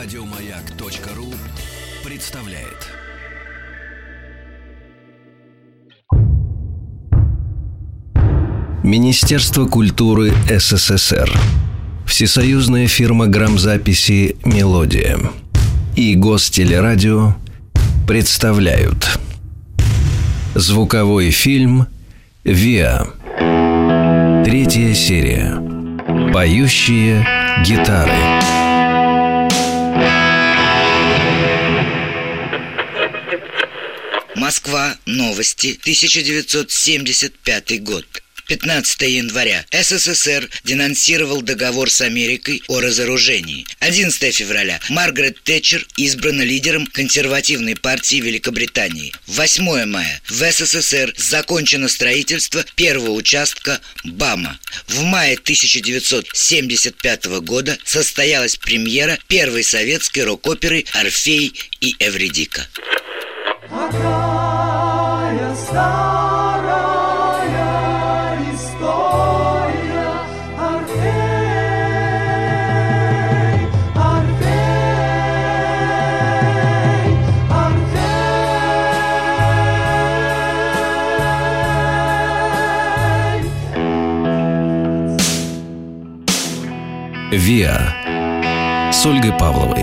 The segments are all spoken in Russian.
Радиомаяк.ру представляет. Министерство культуры СССР. Всесоюзная фирма грамзаписи «Мелодия» и Гостелерадио представляют. Звуковой фильм «Виа» Третья серия. Поющие гитары Москва. Новости. 1975 год. 15 января СССР денонсировал договор с Америкой о разоружении. 11 февраля Маргарет Тэтчер избрана лидером консервативной партии Великобритании. 8 мая в СССР закончено строительство первого участка БАМа. В мае 1975 года состоялась премьера первой советской рок-оперы «Орфей и Эвредика». Какая старая история, Орфей, Орфей, Орфей. «Виа» с Ольгой Павловой.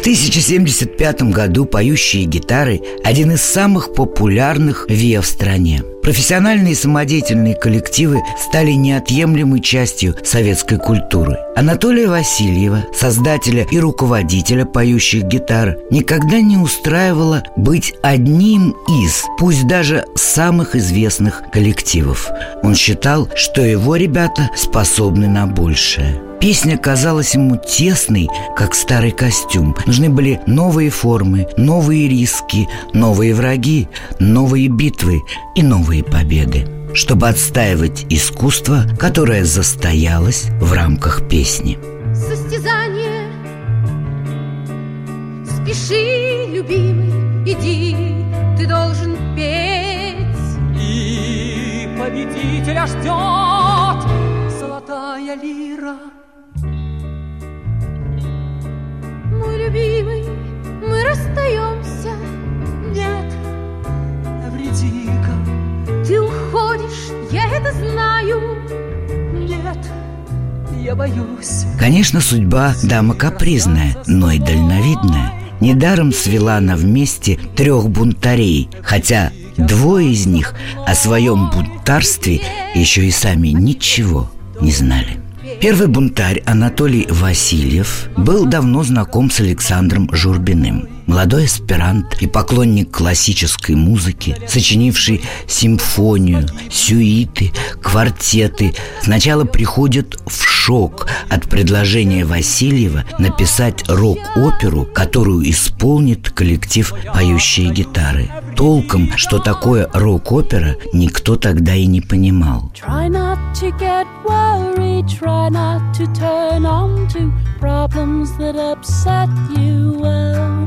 В 1075 году поющие гитары – один из самых популярных ВИА в стране. Профессиональные самодеятельные коллективы стали неотъемлемой частью советской культуры. Анатолия Васильева, создателя и руководителя поющих гитар, никогда не устраивало быть одним из, пусть даже самых известных коллективов. Он считал, что его ребята способны на большее. Песня казалась ему тесной, как старый костюм. Нужны были новые формы, новые риски, новые враги, новые битвы и новые победы чтобы отстаивать искусство, которое застоялось в рамках песни. Состязание Спеши, любимый, иди Ты должен петь И победителя ждет золотая лира. Мой любимый, мы расстаемся Нет, Эвредика, Ты уходишь, я это знаю нет, я боюсь. Конечно, судьба дама капризная, но и дальновидная. Недаром свела она вместе трех бунтарей, хотя двое из них о своем бунтарстве еще и сами ничего не знали. Первый бунтарь Анатолий Васильев был давно знаком с Александром Журбиным. Молодой аспирант и поклонник классической музыки, сочинивший симфонию, сюиты, квартеты, сначала приходит в шок от предложения Васильева написать рок-оперу, которую исполнит коллектив «Поющие гитары». Толком, что такое рок-опера, никто тогда и не понимал. Problems that upset you. Well,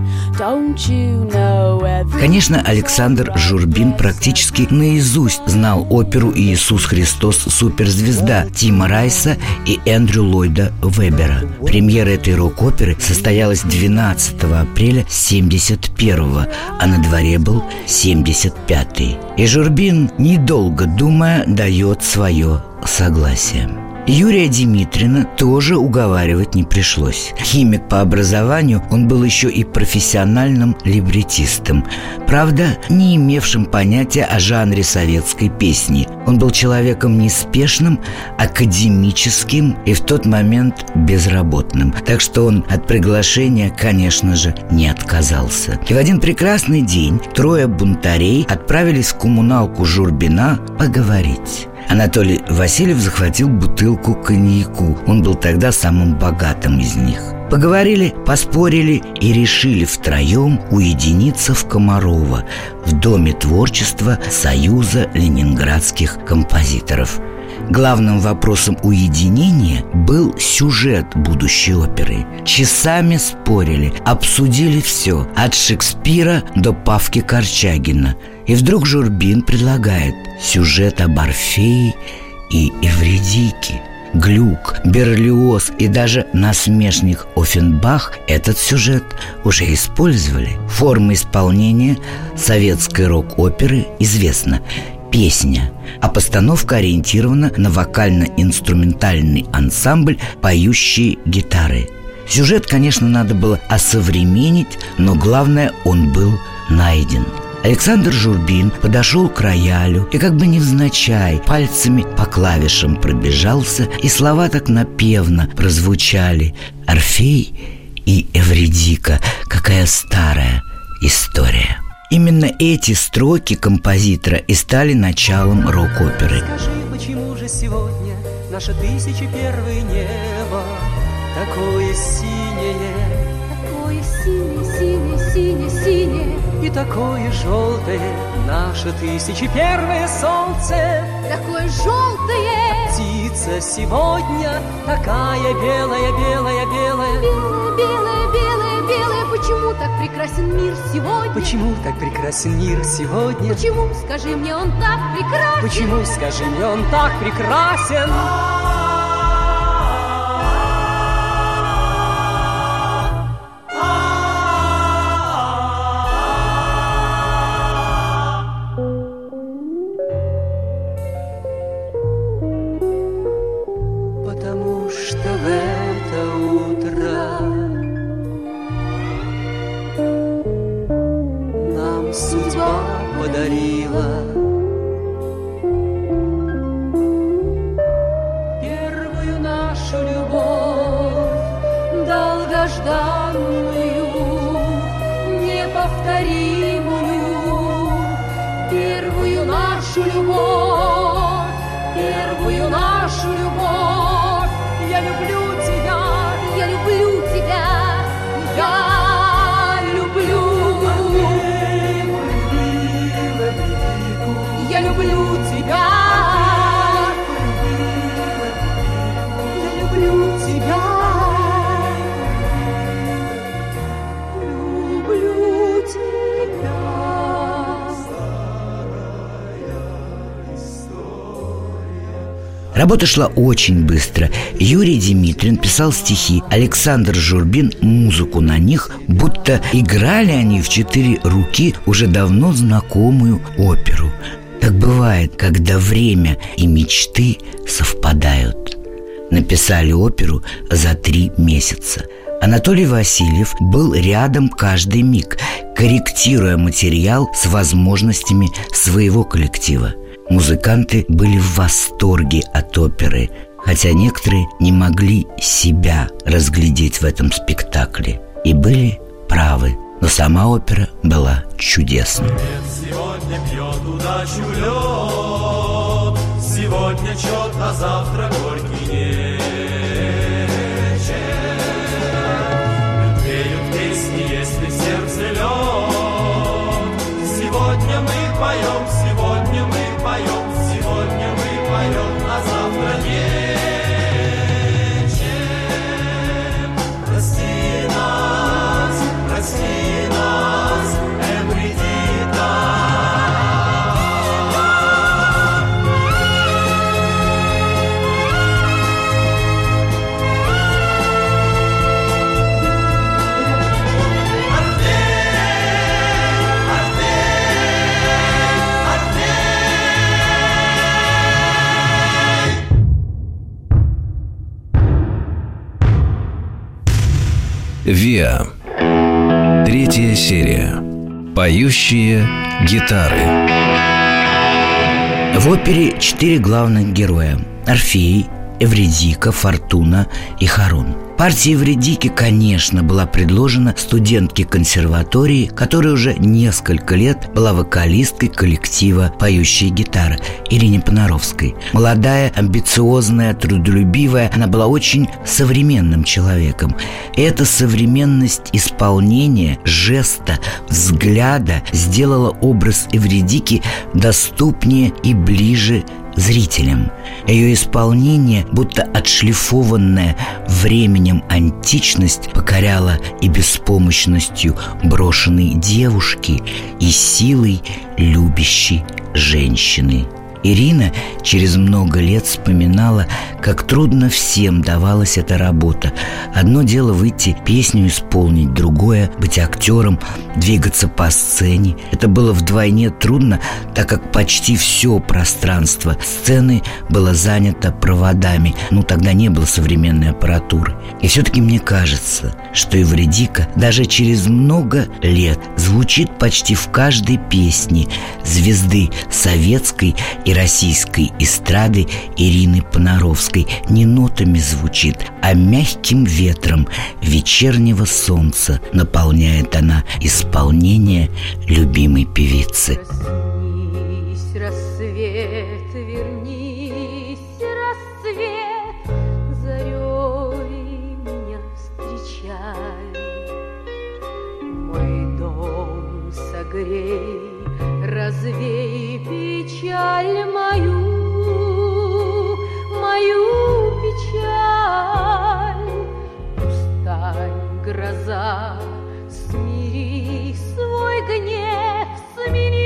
Конечно, Александр Журбин практически наизусть знал оперу «Иисус Христос. Суперзвезда» Тима Райса и Эндрю Ллойда Вебера. Премьера этой рок-оперы состоялась 12 апреля 71 а на дворе был 75-й. И Журбин, недолго думая, дает свое согласие. Юрия Димитрина тоже уговаривать не пришлось. Химик по образованию, он был еще и профессиональным либретистом. Правда, не имевшим понятия о жанре советской песни. Он был человеком неспешным, академическим и в тот момент безработным. Так что он от приглашения, конечно же, не отказался. И в один прекрасный день трое бунтарей отправились в коммуналку Журбина поговорить. Анатолий Васильев захватил бутылку коньяку. Он был тогда самым богатым из них. Поговорили, поспорили и решили втроем уединиться в Комарово в Доме творчества Союза ленинградских композиторов. Главным вопросом уединения был сюжет будущей оперы. Часами спорили, обсудили все, от Шекспира до Павки Корчагина. И вдруг Журбин предлагает сюжет об Орфее и Эвредике. Глюк, Берлиоз и даже насмешник Офенбах этот сюжет уже использовали. Форма исполнения советской рок-оперы известна песня, а постановка ориентирована на вокально-инструментальный ансамбль «Поющие гитары». Сюжет, конечно, надо было осовременить, но главное, он был найден – Александр Журбин подошел к роялю и как бы невзначай пальцами по клавишам пробежался, и слова так напевно прозвучали «Орфей и Эвредика, какая старая история». Именно эти строки композитора и стали началом рок-оперы. Скажи, почему же сегодня наше тысячи первое небо такое синее, Такое синее, синее, синее, синее и такое желтое наше тысячи первое солнце? Такое желтое Птица сегодня такая белая, белая, белая. Белое, белое, белое, белое Почему так прекрасен мир сегодня? Почему так прекрасен мир сегодня? Почему, скажи мне, он так прекрасен? Почему, скажи мне, он так прекрасен? Работа шла очень быстро. Юрий Димитрин писал стихи, Александр Журбин – музыку на них, будто играли они в четыре руки уже давно знакомую оперу. Так бывает, когда время и мечты совпадают. Написали оперу за три месяца. Анатолий Васильев был рядом каждый миг, корректируя материал с возможностями своего коллектива. Музыканты были в восторге от оперы, хотя некоторые не могли себя разглядеть в этом спектакле и были правы. Но сама опера была чудесной. Сегодня пьет удачу лед, Сегодня чет, а завтра горький Виа. Третья серия. Поющие гитары. В опере четыре главных героя – Орфей, Эвредика, Фортуна и Харон. Партия Эвредики, конечно, была предложена студентке консерватории, которая уже несколько лет была вокалисткой коллектива «Поющие гитары» Ирине Понаровской. Молодая, амбициозная, трудолюбивая, она была очень современным человеком. Эта современность исполнения, жеста, взгляда сделала образ Эвредики доступнее и ближе зрителям. Ее исполнение, будто отшлифованная временем античность, покоряла и беспомощностью брошенной девушки, и силой любящей женщины. Ирина через много лет вспоминала, как трудно всем давалась эта работа. Одно дело выйти, песню исполнить, другое – быть актером, двигаться по сцене. Это было вдвойне трудно, так как почти все пространство сцены было занято проводами. Ну, тогда не было современной аппаратуры. И все-таки мне кажется, что Эвредика даже через много лет звучит почти в каждой песне звезды советской и российской эстрады Ирины Понаровской не нотами звучит, а мягким ветром вечернего солнца наполняет она исполнение любимой певицы. Проснись, рассвет, вернись, рассвет, зарей меня встречай. Мой дом согрей, развей печаль мою, мою печаль. Устань, гроза, смири свой гнев, смени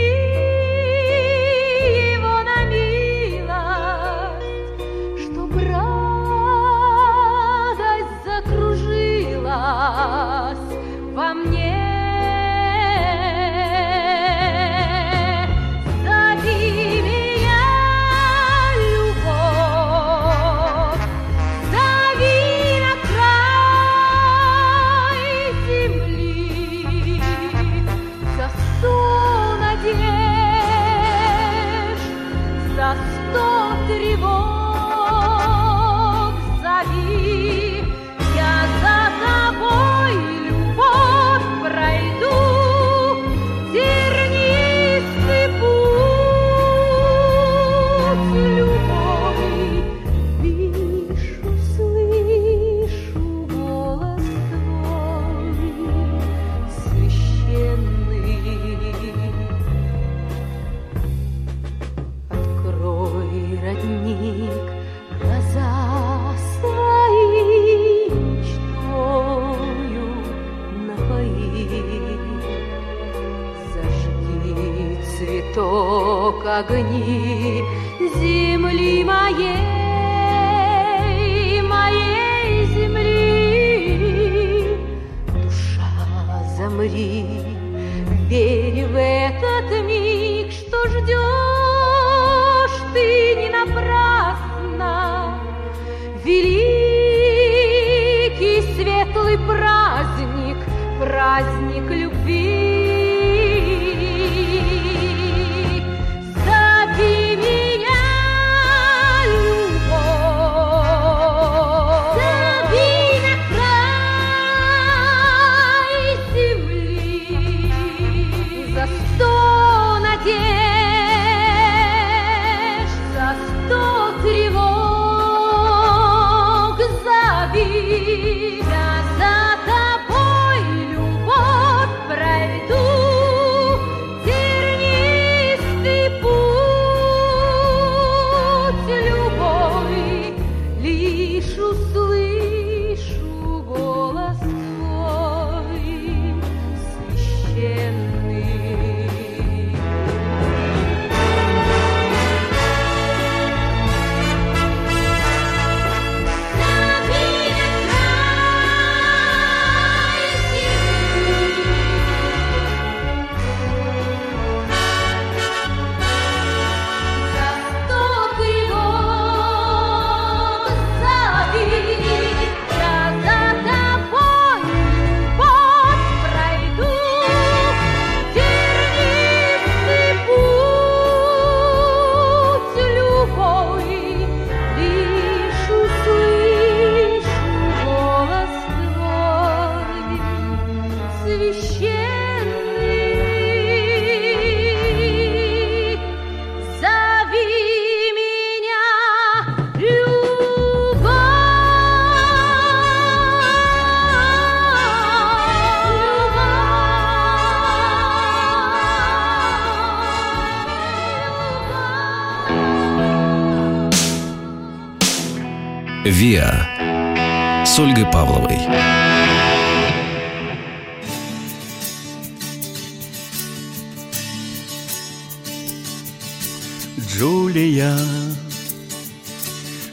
Джулия.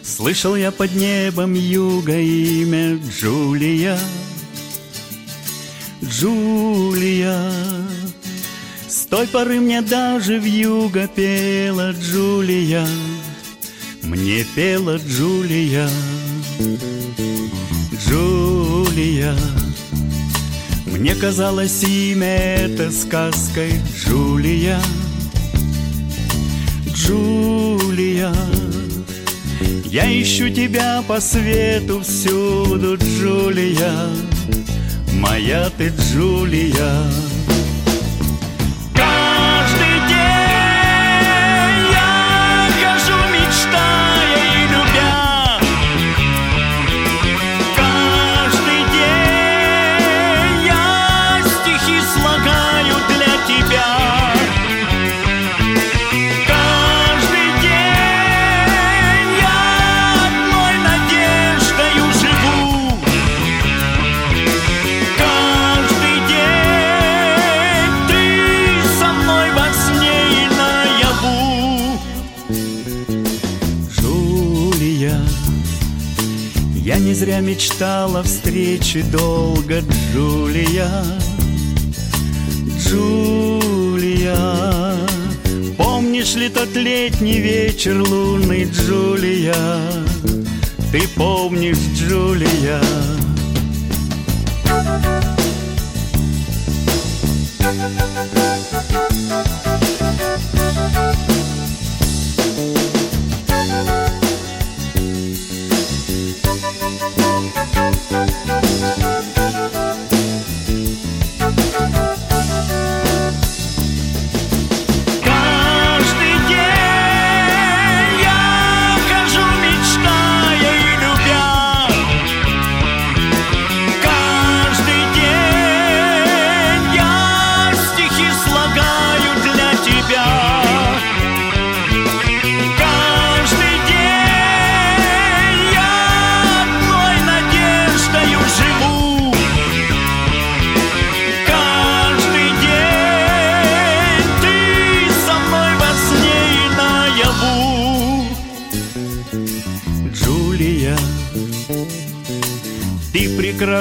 Слышал я под небом юга имя Джулия. Джулия С той поры мне даже в юга пела Джулия. Мне пела Джулия. Джулия. Мне казалось имя это сказкой Джулия Джулия. Я ищу тебя по свету всюду, Джулия. Моя ты Джулия мечтала встречи долго, Джулия Джулия Помнишь ли тот летний вечер лунный, Джулия? Ты помнишь, Джулия?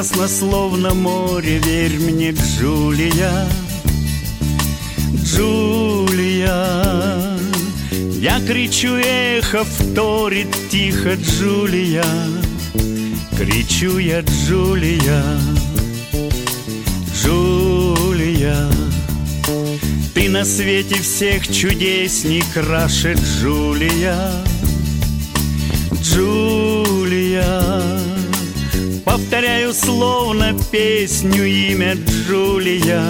Ты прекрасна, словно море, верь мне, Джулия. Джулия. Я кричу, эхо вторит тихо, Джулия. Кричу я, Джулия. Джулия. Ты на свете всех чудесней краше, Джулия Джулия Повторяю словно песню имя Джулия.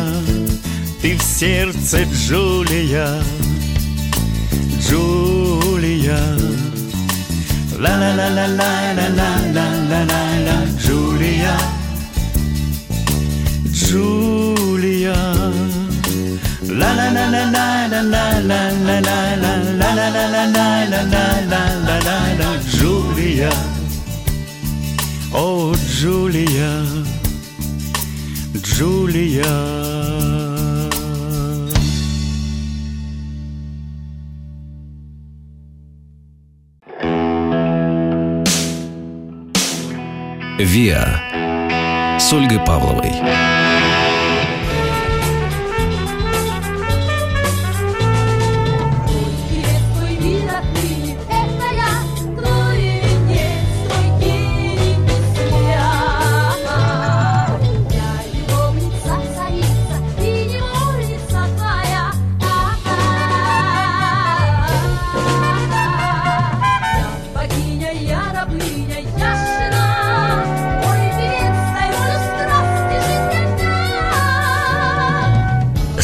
Ты в сердце, Джулия. Джулия. Ла-ла-ла-ла-ла-ла-ла-ла-ла-ла Джулия. Джулия. La Джулия О, Джулия Джулия «Виа» с Ольгой Павловой.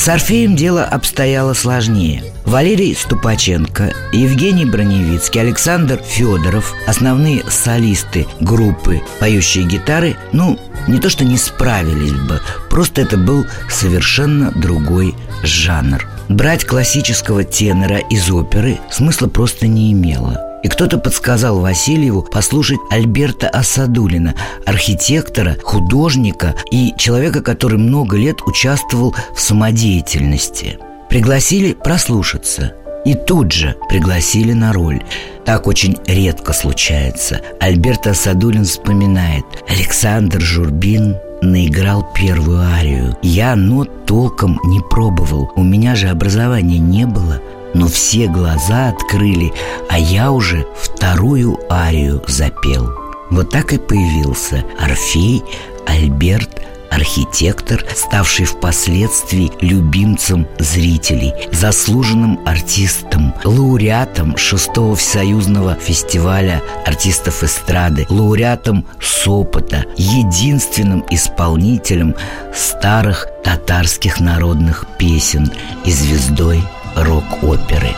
С Орфеем дело обстояло сложнее. Валерий Ступаченко, Евгений Броневицкий, Александр Федоров, основные солисты группы «Поющие гитары», ну, не то что не справились бы, просто это был совершенно другой жанр. Брать классического тенора из оперы смысла просто не имело. И кто-то подсказал Васильеву послушать Альберта Асадулина, архитектора, художника и человека, который много лет участвовал в самодеятельности. Пригласили прослушаться. И тут же пригласили на роль. Так очень редко случается. Альберт Асадулин вспоминает. Александр Журбин наиграл первую арию. Я нот толком не пробовал. У меня же образования не было. Но все глаза открыли, а я уже вторую арию запел. Вот так и появился Орфей, Альберт, архитектор, ставший впоследствии любимцем зрителей, заслуженным артистом, лауреатом шестого всесоюзного фестиваля артистов эстрады, лауреатом Сопота, единственным исполнителем старых татарских народных песен и звездой рок-оперы.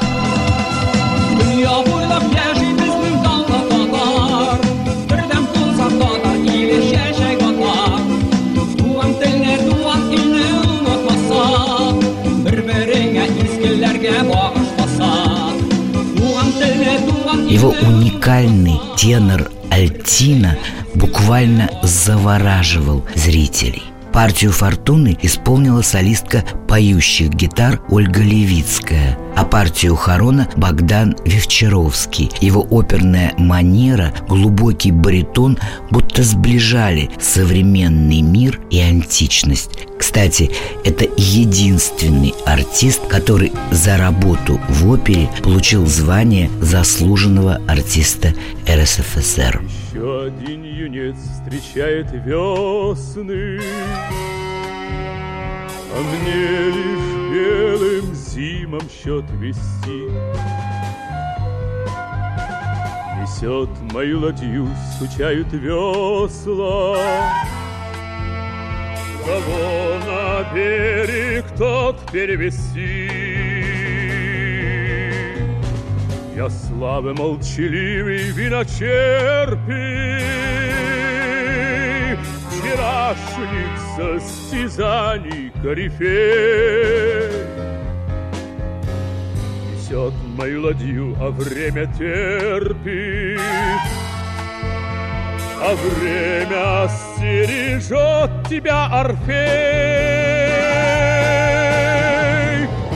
Его уникальный тенор Альтина буквально завораживал зрителей. Партию «Фортуны» исполнила солистка поющих гитар Ольга Левицкая, а партию Харона – Богдан Вивчаровский. Его оперная манера, глубокий баритон будто сближали современный мир и античность. Кстати, это единственный артист, который за работу в опере получил звание заслуженного артиста РСФСР. Еще один юнец встречает весны, А мне лишь белым зимам счет вести. Несет мою ладью, стучают весла, Кого на берег тот перевести. Я славы молчаливый виночерпий, Вчерашних состязаний корифей. Несет мою ладью, а время терпит, А время стережет тебя, Орфей.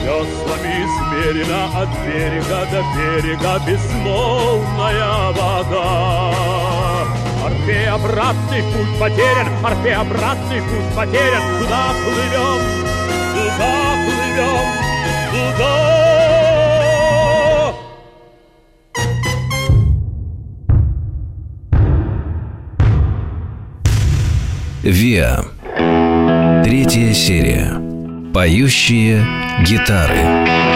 Веслами измерена от берега до берега безмолвная вода. Орфей, обратный путь потерян, Орфей, обратный путь потерян. Куда плывем? Куда плывем? Куда? Виа. Третья серия. Поющие гитары.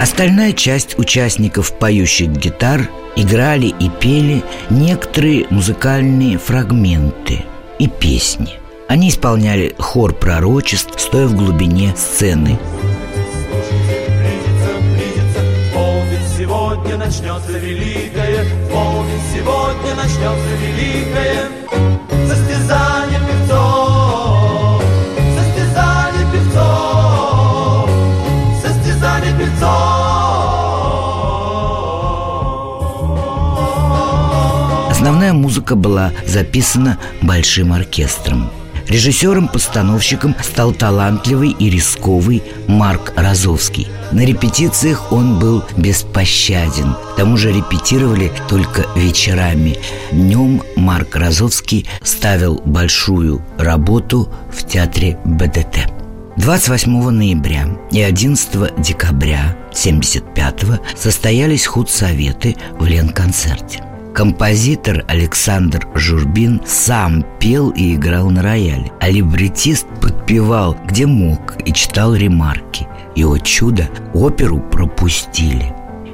Остальная часть участников поющих гитар играли и пели некоторые музыкальные фрагменты и песни. Они исполняли хор пророчеств, стоя в глубине сцены. Сегодня начнется великое, полдень сегодня начнется великое. Состязание музыка была записана большим оркестром. Режиссером-постановщиком стал талантливый и рисковый Марк Розовский. На репетициях он был беспощаден. К тому же репетировали только вечерами. Днем Марк Розовский ставил большую работу в театре БДТ. 28 ноября и 11 декабря 1975 состоялись худсоветы в Ленконцерте. Композитор Александр Журбин сам пел и играл на рояле, а либретист подпевал, где мог, и читал ремарки. И, о чудо, оперу пропустили.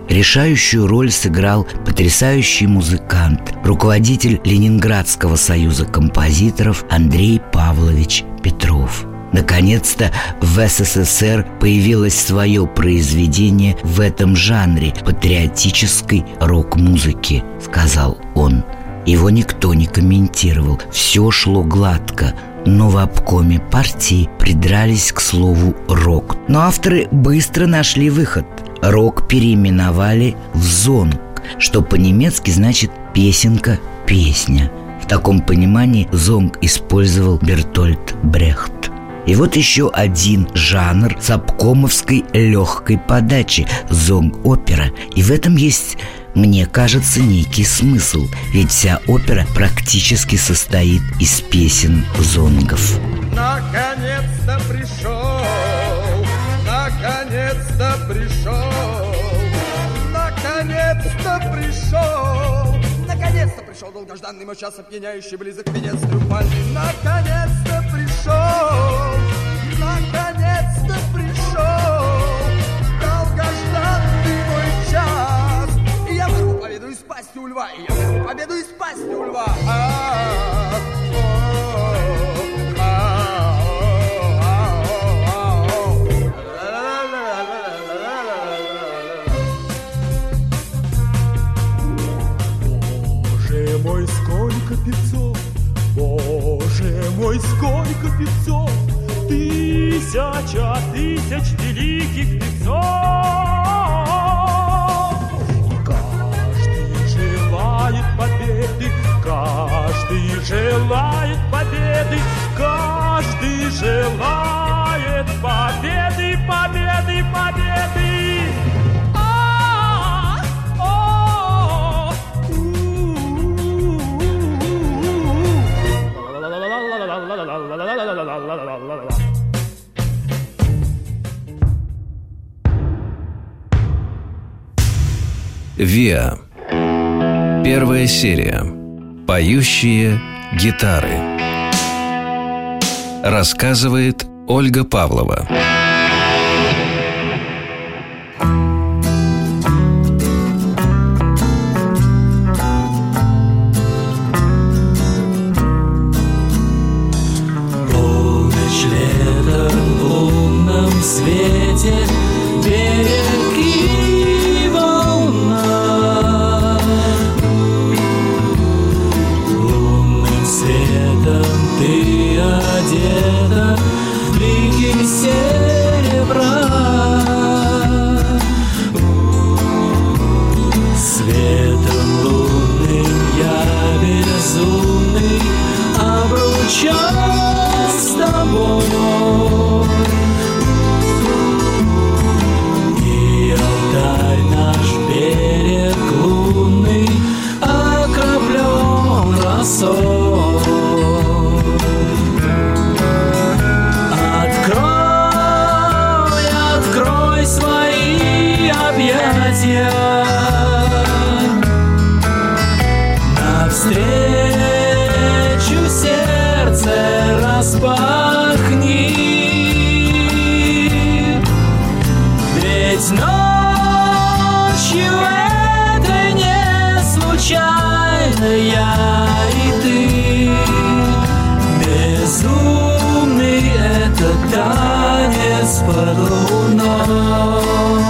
Решающую роль сыграл потрясающий музыкант, руководитель Ленинградского союза композиторов Андрей Павлович Петров. Наконец-то в СССР появилось свое произведение в этом жанре патриотической рок-музыки, сказал он. Его никто не комментировал, все шло гладко, но в обкоме партии придрались к слову «рок». Но авторы быстро нашли выход. Рок переименовали в «зонг», что по-немецки значит «песенка», «песня». В таком понимании зонг использовал Бертольд Брехт. И вот еще один жанр сапкомовской легкой подачи – зонг-опера. И в этом есть мне кажется, некий смысл, ведь вся опера практически состоит из песен зонгов. Наконец-то долгожданный мой час, опьяняющий близок венец триумфальный. Наконец-то пришел, наконец-то пришел, долгожданный мой час. И я вырву победу из пасти у льва, и я вырву победу из пасти у льва. А-а-а, о, Мой, сколько певцов, Тысяча тысяч великих певцов. И каждый желает победы, каждый желает победы, каждый желает Виа. Первая серия. Поющие гитары. Рассказывает Ольга Павлова. Я и ты Безумный это танец под луной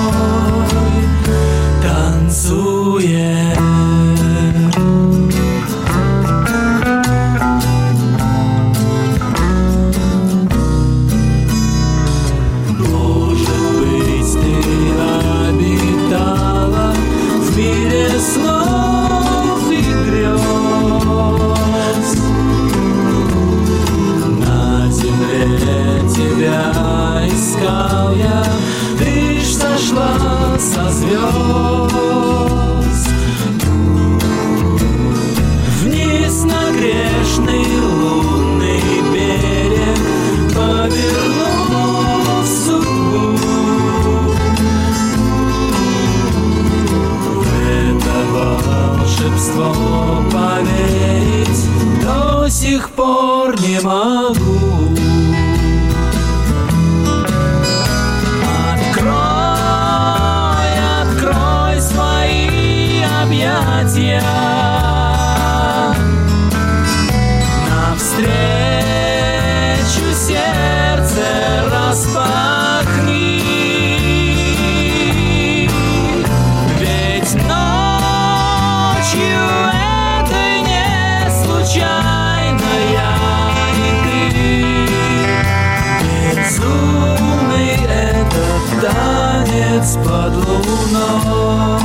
танец под луной.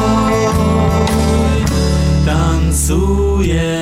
Танцует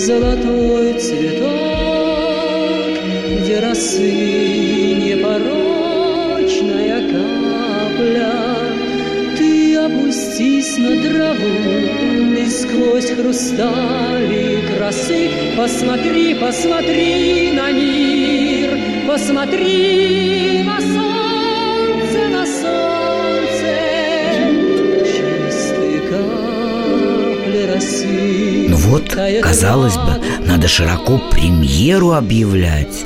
золотой цветок, Где росы непорочная капля. Ты опустись на траву и сквозь хрусталик красы Посмотри, посмотри на мир, посмотри на солнце, Ну вот, казалось бы, надо широко премьеру объявлять.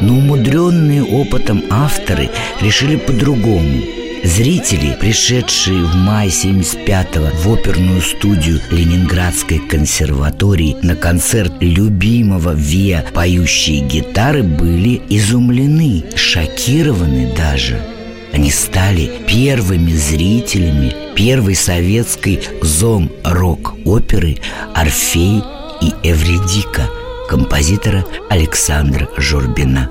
Но умудренные опытом авторы решили по-другому. Зрители, пришедшие в мае 75-го в оперную студию Ленинградской консерватории на концерт любимого Виа «Поющие гитары» были изумлены, шокированы даже. Они стали первыми зрителями первой советской зом-рок-оперы «Орфей и Эвредика» композитора Александра Журбина.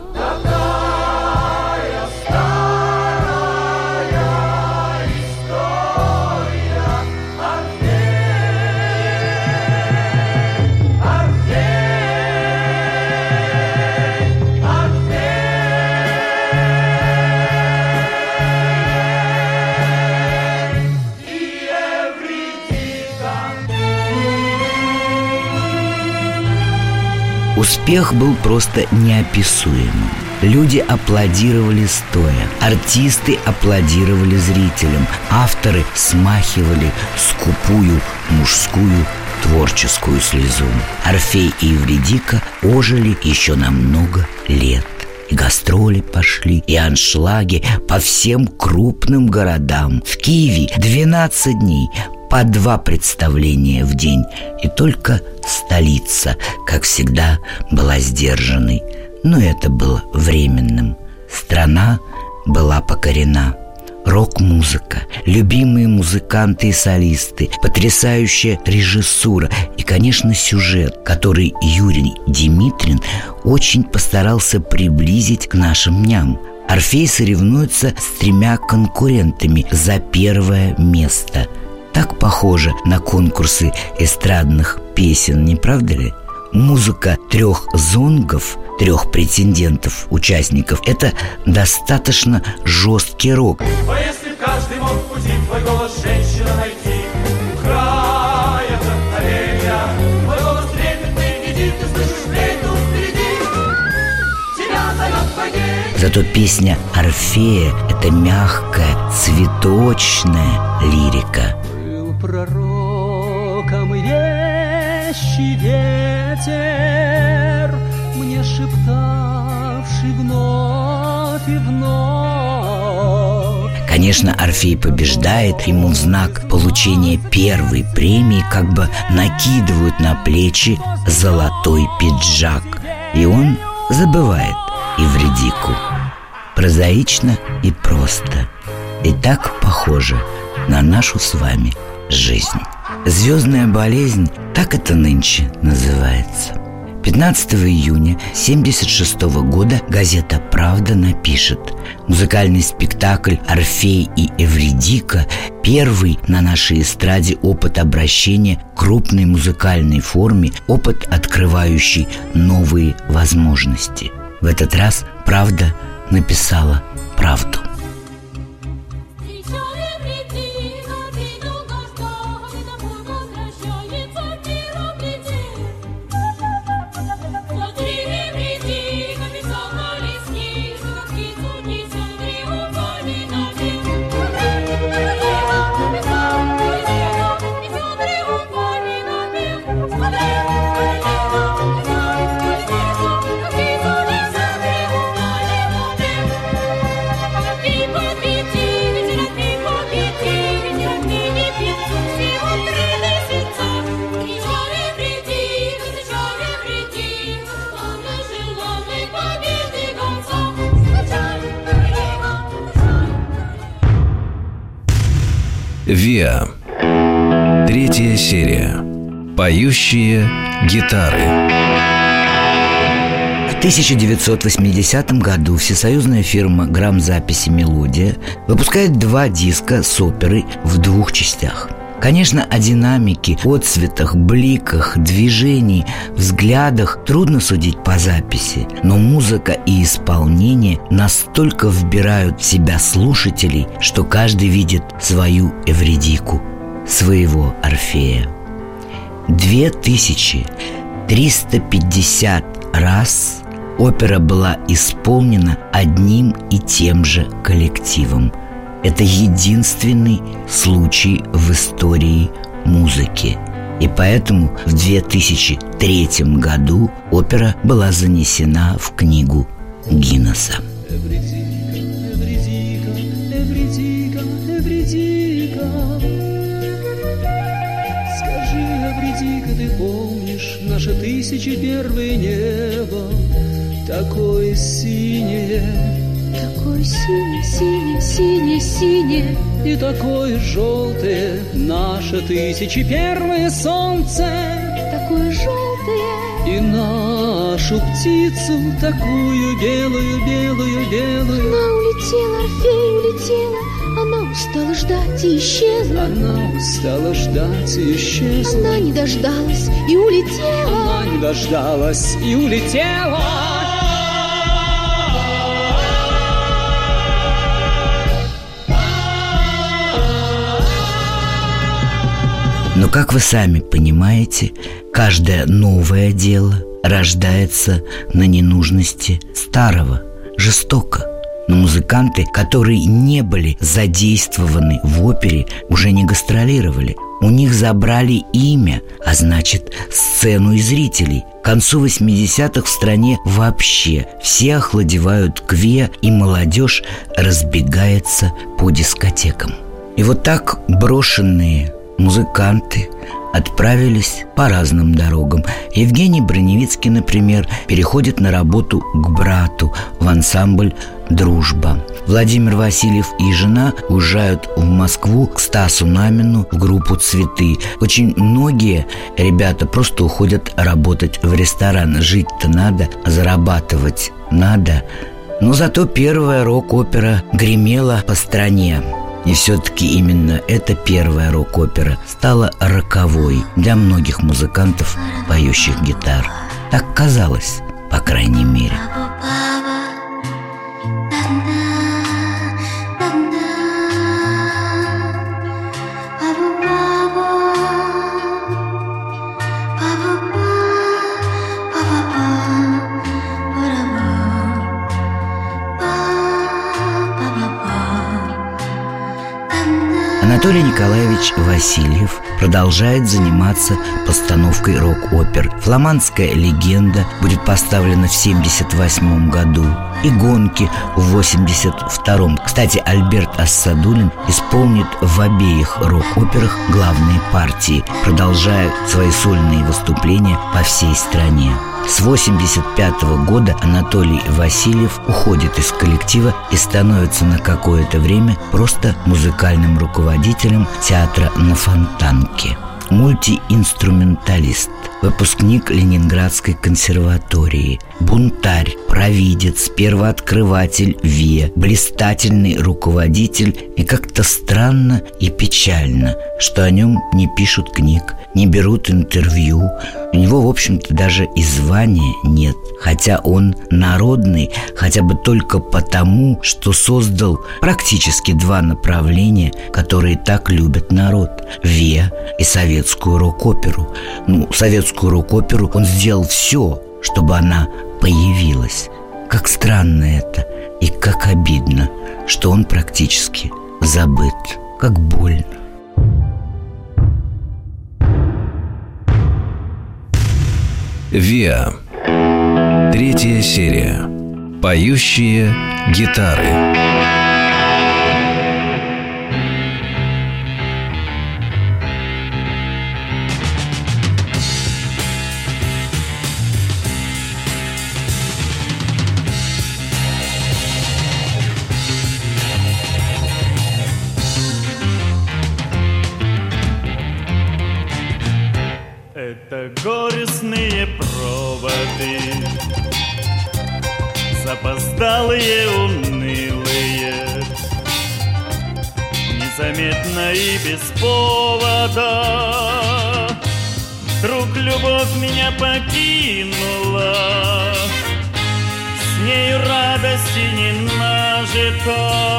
Успех был просто неописуемым. Люди аплодировали стоя, артисты аплодировали зрителям, авторы смахивали скупую мужскую творческую слезу. Орфей и Евредика ожили еще на много лет. И гастроли пошли, и аншлаги по всем крупным городам. В Киеве 12 дней по два представления в день. И только столица, как всегда, была сдержанной. Но это было временным. Страна была покорена. Рок-музыка, любимые музыканты и солисты, потрясающая режиссура и, конечно, сюжет, который Юрий Димитрин очень постарался приблизить к нашим дням. Орфей соревнуется с тремя конкурентами за первое место. Так похоже на конкурсы эстрадных песен, не правда ли? Музыка трех зонгов, трех претендентов, участников – это достаточно жесткий рок. А если каждый мог в пути твой голос женщина найти Край вдохновения Твой голос трепетный летит, ты слышишь флейту впереди Тебя зовет богиня Зато песня «Орфея» – это мягкая, цветочная лирика. Пророком вещий ветер, Мне шептавший вновь и вновь. Конечно, Орфей побеждает, ему в знак получения первой премии как бы накидывают на плечи золотой пиджак. И он забывает Ивредику. Прозаично и просто. И так похоже на нашу с вами жизнь. Звездная болезнь, так это нынче называется. 15 июня 1976 года газета «Правда» напишет Музыкальный спектакль «Орфей и Эвредика» – первый на нашей эстраде опыт обращения к крупной музыкальной форме, опыт, открывающий новые возможности. В этот раз «Правда» написала правду. Поющие гитары. В 1980 году всесоюзная фирма грамзаписи «Мелодия» выпускает два диска с оперой в двух частях. Конечно, о динамике, отцветах, бликах, движении, взглядах трудно судить по записи, но музыка и исполнение настолько вбирают в себя слушателей, что каждый видит свою Эвредику, своего Орфея. 2350 раз опера была исполнена одним и тем же коллективом. Это единственный случай в истории музыки. И поэтому в 2003 году опера была занесена в книгу Гиннесса. Эвредика, Эвредика, Эвредика. Скажи, Эвредика, ты помнишь наше тысячи первое небо, такое синее. Такое синее, синее, синее, синее. И такое желтое, наше тысячи первое солнце. Такое желтое. И нашу птицу такую белую, белую, белую. Она улетела, Орфей улетела устала ждать и исчезла. Она устала ждать и исчезла. Она не дождалась и улетела. Она не дождалась и улетела. Но, как вы сами понимаете, каждое новое дело рождается на ненужности старого, жестоко. Но музыканты, которые не были задействованы в опере, уже не гастролировали. У них забрали имя, а значит, сцену и зрителей. К концу 80-х в стране вообще все охладевают к ВИА, и молодежь разбегается по дискотекам. И вот так брошенные музыканты отправились по разным дорогам. Евгений Броневицкий, например, переходит на работу к брату в ансамбль «Дружба». Владимир Васильев и жена уезжают в Москву к Стасу Намину в группу «Цветы». Очень многие ребята просто уходят работать в ресторан. Жить-то надо, зарабатывать надо. Но зато первая рок-опера гремела по стране. И все-таки именно эта первая рок-опера стала роковой для многих музыкантов, поющих гитар. Так казалось, по крайней мере. Анатолий Николаевич Васильев продолжает заниматься постановкой рок-опер. «Фламандская легенда» будет поставлена в 1978 году и «Гонки» в 1982. Кстати, Альберт Ассадулин исполнит в обеих рок-операх главные партии, продолжая свои сольные выступления по всей стране. С 1985 года Анатолий Васильев уходит из коллектива и становится на какое-то время просто музыкальным руководителем театра на Фонтанке мультиинструменталист. Выпускник Ленинградской консерватории, бунтарь, провидец, первооткрыватель ВИА, блистательный руководитель и как-то странно и печально, что о нем не пишут книг, не берут интервью. У него, в общем-то, даже и звания нет, хотя он народный, хотя бы только потому, что создал практически два направления, которые так любят народ – ВИА и советскую рок-оперу. Ну, советскую рок-оперу он сделал все, чтобы она появилась. Как странно это и как обидно, что он практически забыт, как больно. Виа. Третья серия. Поющие гитары. Покинула. С нею радости не нажито.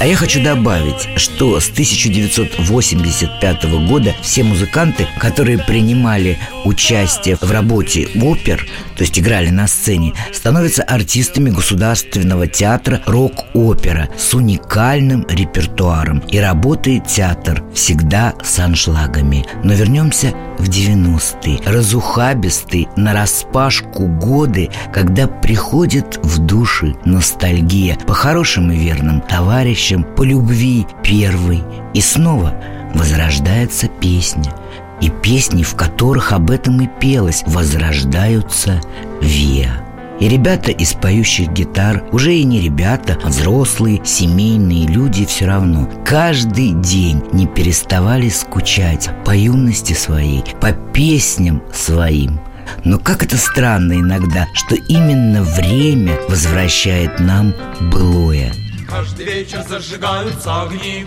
А я хочу добавить, что с 1985 года все музыканты, которые принимали участие в работе опер, то есть играли на сцене, становятся артистами Государственного театра рок-опера с уникальным репертуаром. И работает театр всегда с аншлагами. Но вернемся в 90-е. Разухабистые, нараспашку годы, когда приходит в души ностальгия по хорошим и верным товарищам, по любви первой. И снова возрождается песня. И песни, в которых об этом и пелось, возрождаются виа. И ребята из поющих гитар, уже и не ребята, а взрослые, семейные люди все равно, каждый день не переставали скучать по юности своей, по песням своим. Но как это странно иногда, что именно время возвращает нам былое. Каждый вечер зажигаются огни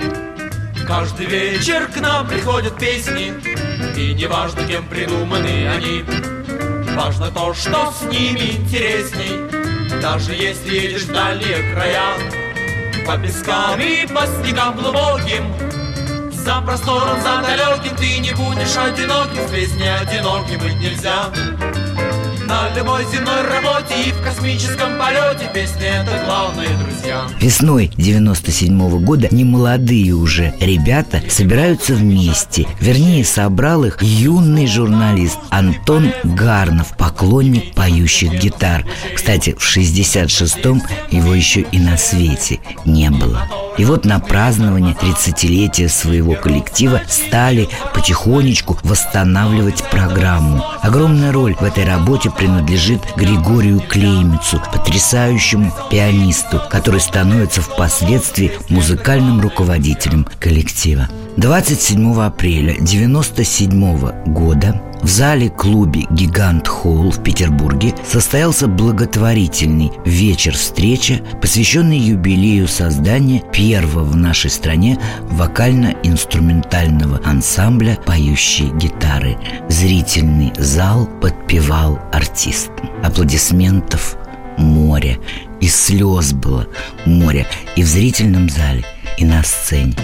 Каждый вечер к нам приходят песни И не важно, кем придуманы они. Важно то, что с ними интересней. Даже если едешь в дальние края По пескам и по снегам глубоким За простором, за далеким Ты не будешь одиноким Здесь не одиноким быть нельзя на любой земной работе и в космическом полете Песни это главные друзья Весной 97 -го года немолодые уже ребята собираются вместе. Вернее, собрал их юный журналист Антон Гарнов, поклонник поющих гитар. Кстати, в 66-м его еще и на свете не было. И вот на празднование 30-летия своего коллектива стали потихонечку восстанавливать программу. Огромная роль в этой работе принадлежит Григорию Клеймицу, потрясающему пианисту, который становится впоследствии музыкальным руководителем коллектива. 27 апреля 1997 года в зале-клубе «Гигант Холл» в Петербурге состоялся благотворительный вечер-встреча, посвященный юбилею создания первого в нашей стране вокально-инструментального ансамбля «Поющие гитары». Зрительный зал подпевал артистам. Аплодисментов море, и слез было море и в зрительном зале, и на сцене.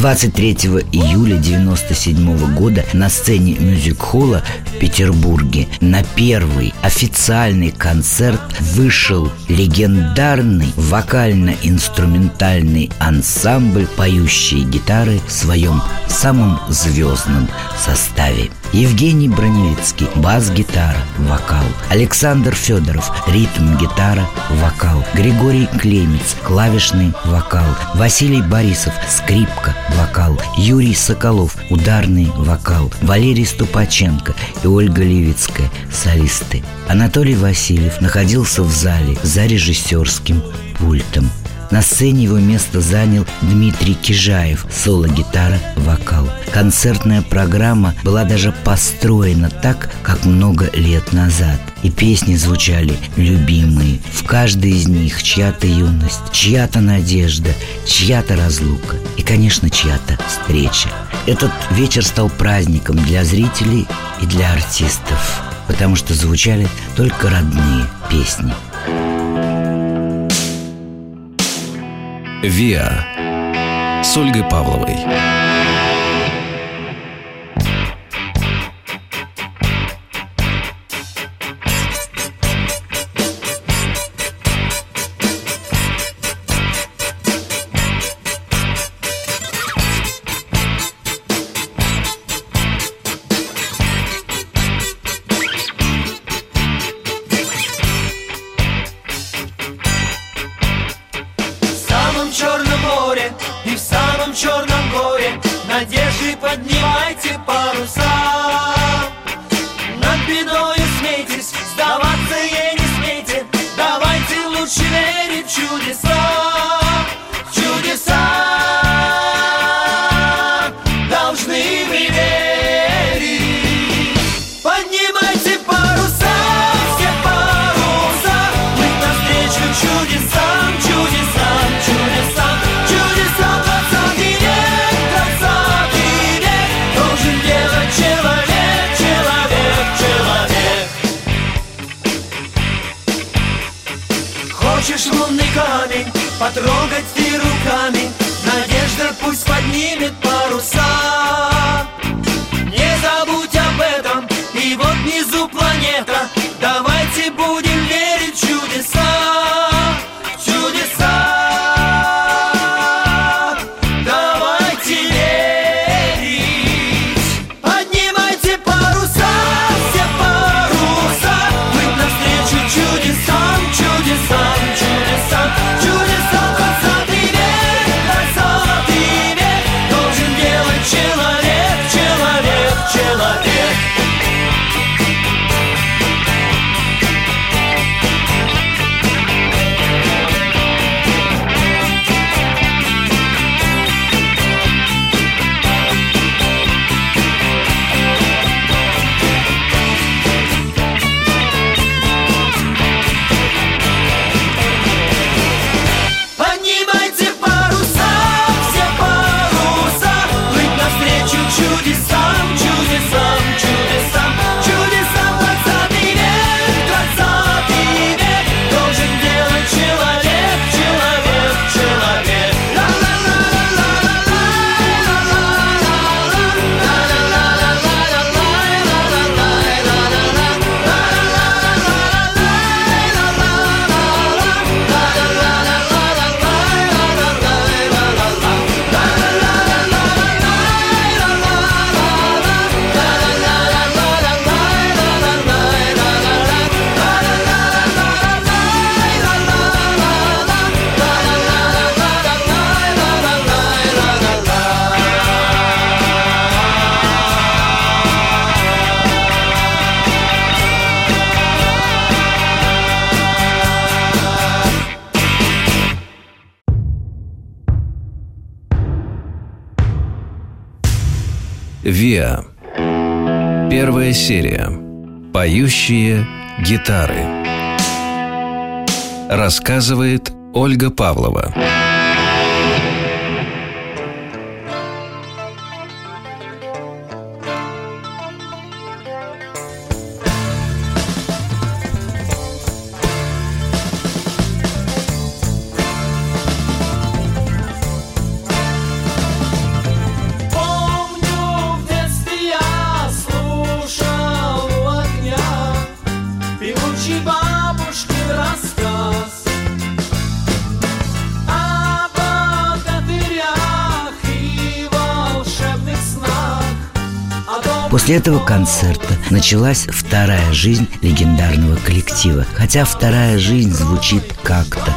23 июля 97 года на сцене мюзик-холла Петербурге на первый официальный концерт вышел легендарный вокально-инструментальный ансамбль «Поющие гитары» в своем самом звездном составе. Евгений Броневицкий – бас-гитара, вокал. Александр Федоров – ритм-гитара, вокал. Григорий Клемец – клавишный вокал. Василий Борисов – скрипка, вокал. Юрий Соколов – ударный вокал. Валерий Ступаченко и Ольга Левицкая – солисты. Анатолий Васильев находился в зале за режиссерским пультом. На сцене его место занял Дмитрий Кижаев, соло-гитара, вокал. Концертная программа была даже построена так, как много лет назад. И песни звучали любимые. В каждой из них чья-то юность, чья-то надежда, чья-то разлука и, конечно, чья-то встреча. Этот вечер стал праздником для зрителей и для артистов, потому что звучали только родные песни. «Виа» с Ольгой Павловой. Первая серия. Поющие гитары. Рассказывает Ольга Павлова. После этого концерта началась вторая жизнь легендарного коллектива. Хотя вторая жизнь звучит как-то.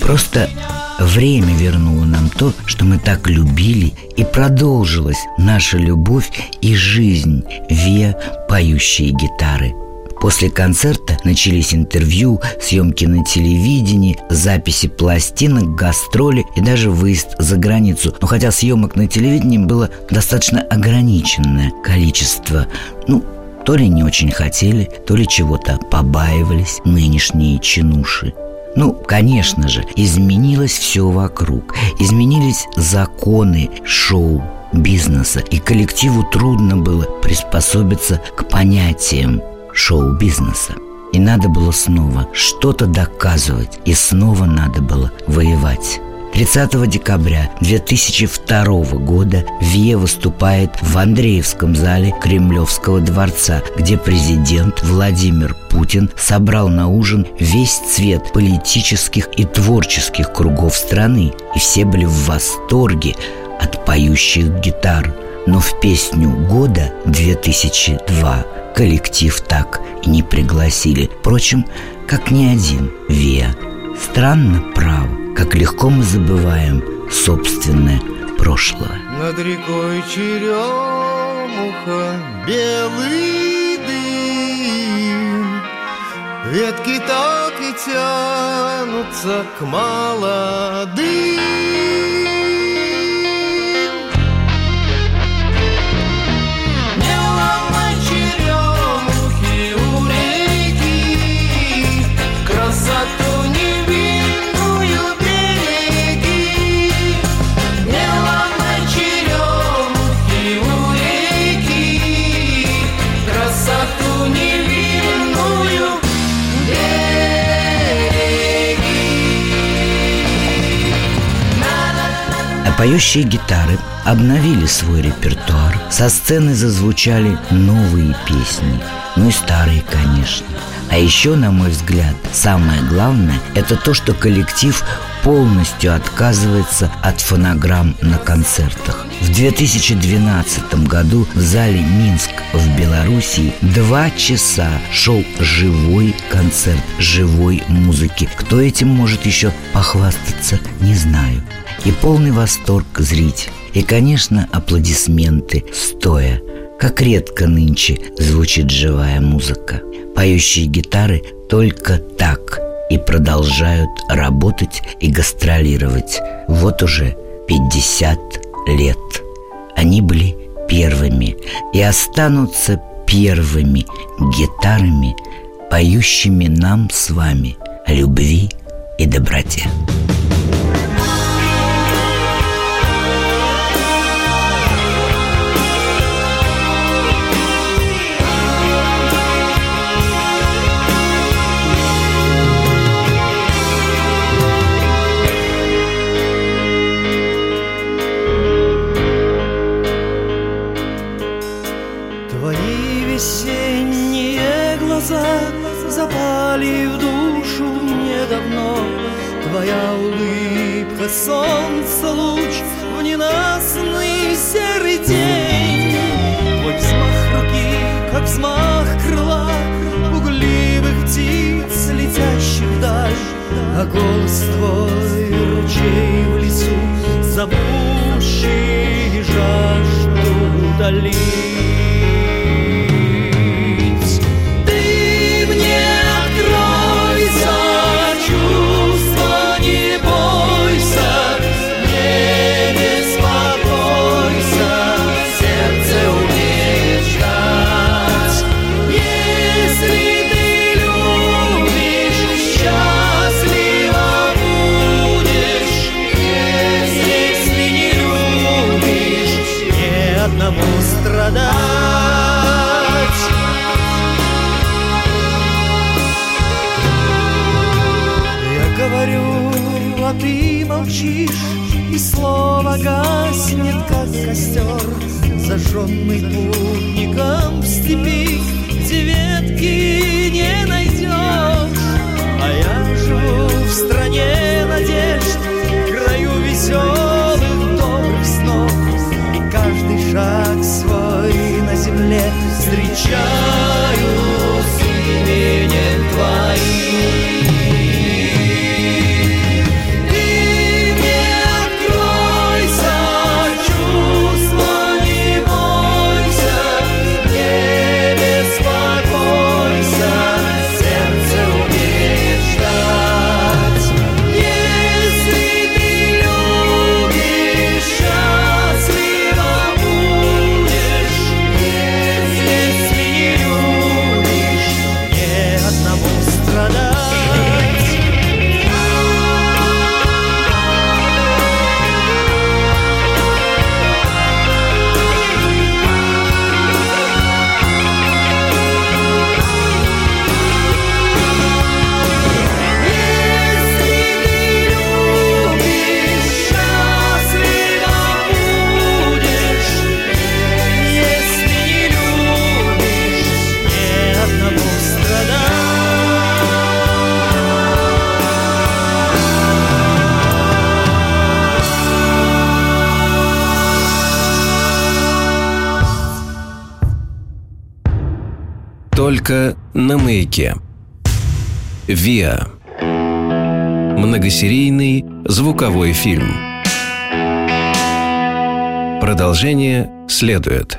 Просто время вернуло нам то, что мы так любили, и продолжилась наша любовь и жизнь Виа поющие гитары – После концерта начались интервью, съемки на телевидении, записи пластинок, гастроли и даже выезд за границу. Но хотя съемок на телевидении было достаточно ограниченное количество, ну, то ли не очень хотели, то ли чего-то побаивались нынешние чинуши. Ну, конечно же, изменилось все вокруг. Изменились законы шоу, бизнеса, и коллективу трудно было приспособиться к понятиям шоу-бизнеса. И надо было снова что-то доказывать, и снова надо было воевать. 30 декабря 2002 года Вия выступает в Андреевском зале Кремлевского дворца, где президент Владимир Путин собрал на ужин весь цвет политических и творческих кругов страны. И все были в восторге от поющих гитар. Но в песню года 2002 коллектив так и не пригласили. Впрочем, как ни один Виа. Странно, право, как легко мы забываем собственное прошлое. Над рекой черемуха белый дым Ветки так и тянутся к молодым поющие гитары обновили свой репертуар. Со сцены зазвучали новые песни, ну и старые, конечно. А еще, на мой взгляд, самое главное – это то, что коллектив полностью отказывается от фонограмм на концертах. В 2012 году в зале «Минск» в Белоруссии два часа шел живой концерт живой музыки. Кто этим может еще похвастаться, не знаю. И полный восторг зритель. И, конечно, аплодисменты стоя. Как редко нынче звучит живая музыка. Поющие гитары только так и продолжают работать и гастролировать. Вот уже 50 лет. Они были первыми и останутся первыми гитарами, поющими нам с вами о любви и доброте. Запали в душу мне давно. Твоя улыбка, солнце, луч в ненастный серый день. Твой взмах руки, как взмах крыла Угливых птиц, летящих вдаль А голос твой ручей в лесу Зовущий жажду утолить гаснет, как костер, зажженный путником в степи, где ветки не найдешь. А я живу в стране надежд, в краю веселых добрых снов, и каждый шаг свой на земле встречаю. Только на маяке. ВИА. Многосерийный звуковой фильм. Продолжение следует.